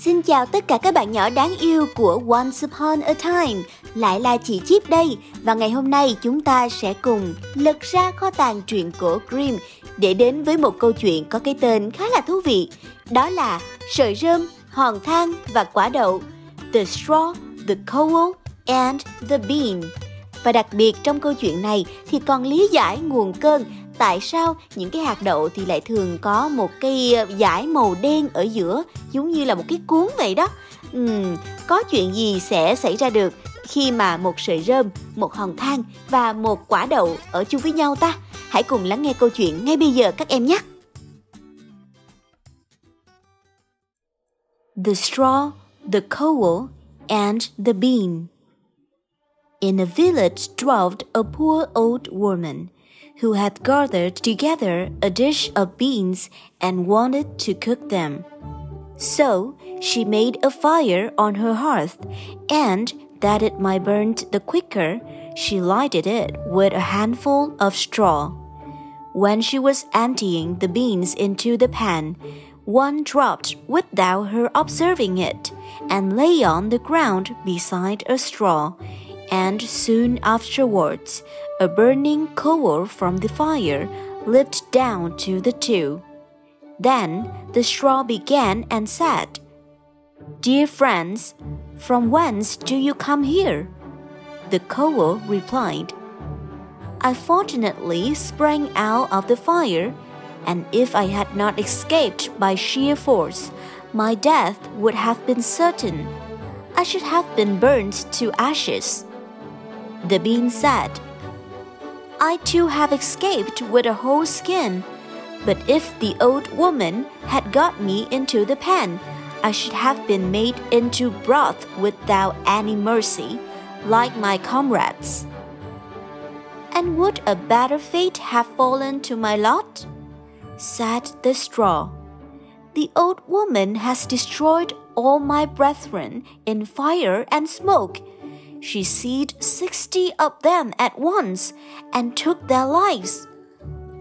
Xin chào tất cả các bạn nhỏ đáng yêu của Once Upon a Time. Lại là chị Chip đây. Và ngày hôm nay chúng ta sẽ cùng lật ra kho tàng truyện cổ Grimm Để đến với một câu chuyện có cái tên khá là thú vị. Đó là Sợi rơm, hòn thang và quả đậu The Straw, The Coal and The Bean. Và đặc biệt trong câu chuyện này thì còn lý giải nguồn cơn tại sao những cái hạt đậu thì lại thường có một cái dải màu đen ở giữa giống như là một cái cuốn vậy đó? Uhm, có chuyện gì sẽ xảy ra được khi mà một sợi rơm một hòn than và một quả đậu ở chung với nhau ta? Hãy cùng lắng nghe câu chuyện ngay bây giờ các em nhé! The straw, the coal and the bean. In a village dwelt a poor old woman. Who had gathered together a dish of beans and wanted to cook them. So she made a fire on her hearth, and that it might burn the quicker, she lighted it with a handful of straw. When she was emptying the beans into the pan, one dropped without her observing it, and lay on the ground beside a straw and soon afterwards a burning coal from the fire leaped down to the two. Then the straw began and said, Dear friends, from whence do you come here? The coal replied, I fortunately sprang out of the fire, and if I had not escaped by sheer force, my death would have been certain. I should have been burned to ashes. The bean said, I too have escaped with a whole skin, but if the old woman had got me into the pan, I should have been made into broth without any mercy, like my comrades. And would a better fate have fallen to my lot? said the straw. The old woman has destroyed all my brethren in fire and smoke she seized sixty of them at once and took their lives.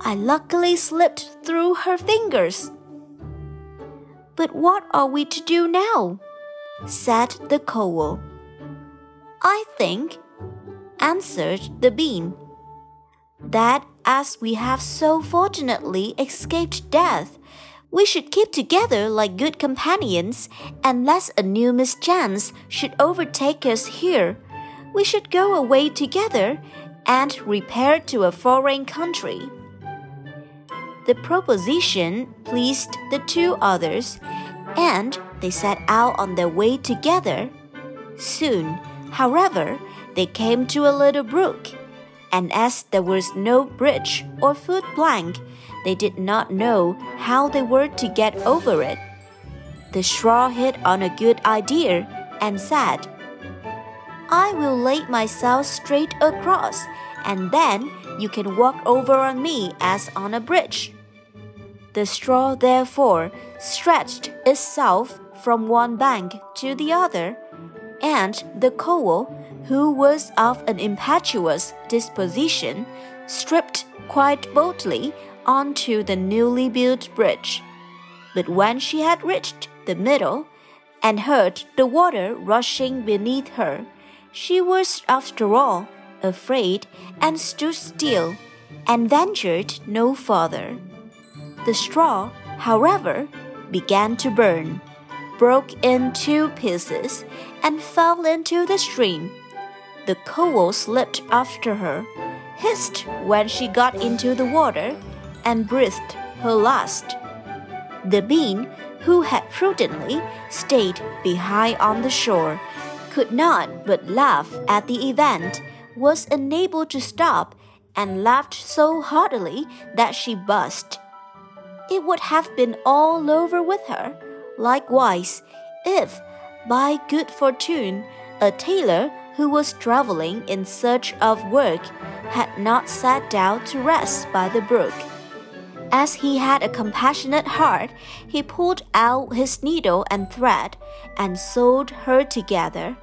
I luckily slipped through her fingers. But what are we to do now? said the coal. I think, answered the bean, that as we have so fortunately escaped death, we should keep together like good companions, and lest a new mischance should overtake us here we should go away together and repair to a foreign country. The proposition pleased the two others, and they set out on their way together. Soon, however, they came to a little brook, and as there was no bridge or foot plank, they did not know how they were to get over it. The straw hit on a good idea and said, I will lay myself straight across, and then you can walk over on me as on a bridge. The straw therefore stretched itself from one bank to the other, and the coal, who was of an impetuous disposition, stripped quite boldly onto the newly built bridge. But when she had reached the middle, and heard the water rushing beneath her, she was, after all, afraid and stood still and ventured no farther. The straw, however, began to burn, broke in two pieces, and fell into the stream. The coal slipped after her, hissed when she got into the water, and breathed her last. The bean, who had prudently stayed behind on the shore, could not but laugh at the event, was unable to stop, and laughed so heartily that she burst. It would have been all over with her, Likewise, if, by good fortune, a tailor who was traveling in search of work had not sat down to rest by the brook, as he had a compassionate heart, he pulled out his needle and thread and sewed her together.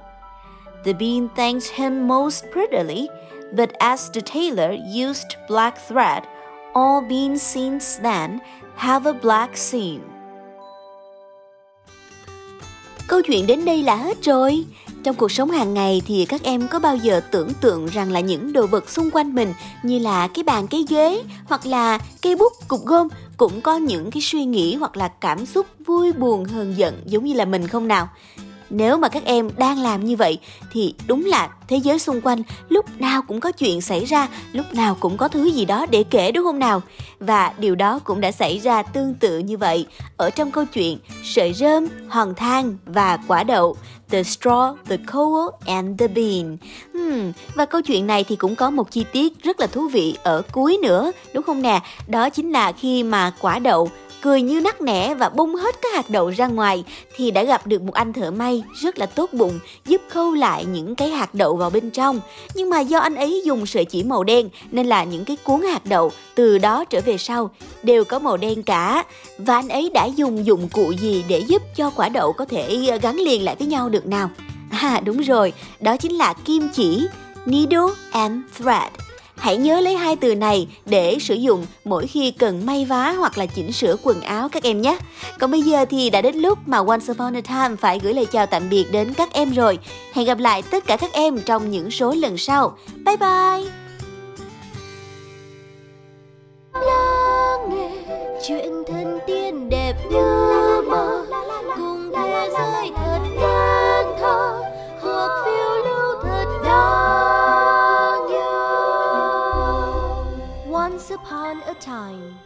The bean thanked him most prettily, but as the tailor used black thread, all beans since then have a black seam. Câu chuyện đến đây là hết rồi. Trong cuộc sống hàng ngày thì các em có bao giờ tưởng tượng rằng là những đồ vật xung quanh mình, như là cái bàn, cái ghế, hoặc là cây bút, cục gôm, cũng có những cái suy nghĩ hoặc là cảm xúc vui buồn, hờn giận giống như là mình không nào? Nếu mà các em đang làm như vậy thì đúng là thế giới xung quanh lúc nào cũng có chuyện xảy ra, lúc nào cũng có thứ gì đó để kể đúng không nào? Và điều đó cũng đã xảy ra tương tự như vậy ở trong câu chuyện Sợi rơm, hòn thang và quả đậu. The straw, the coal and the bean. Hmm, và câu chuyện này thì cũng có một chi tiết rất là thú vị ở cuối nữa, đúng không nè? Đó chính là khi mà quả đậu cười như nắc nẻ và bung hết các hạt đậu ra ngoài thì đã gặp được một anh thợ may rất là tốt bụng giúp khâu lại những cái hạt đậu vào bên trong. Nhưng mà do anh ấy dùng sợi chỉ màu đen nên là những cái cuốn hạt đậu từ đó trở về sau đều có màu đen cả. Và anh ấy đã dùng dụng cụ gì để giúp cho quả đậu có thể ờ, gắn liền lại với nhau được nào? À đúng rồi, đó chính là kim chỉ, needle and thread. Hãy nhớ lấy hai từ này để sử dụng mỗi khi cần may vá hoặc là chỉnh sửa quần áo các em nhé. Còn bây giờ thì đã đến lúc mà Once Upon a Time phải gửi lời chào tạm biệt đến các em rồi. Hẹn gặp lại tất cả các em trong những số lần sau. Bye bye! Nghe chuyện thân tiên đẹp như mơ, cùng thế giới time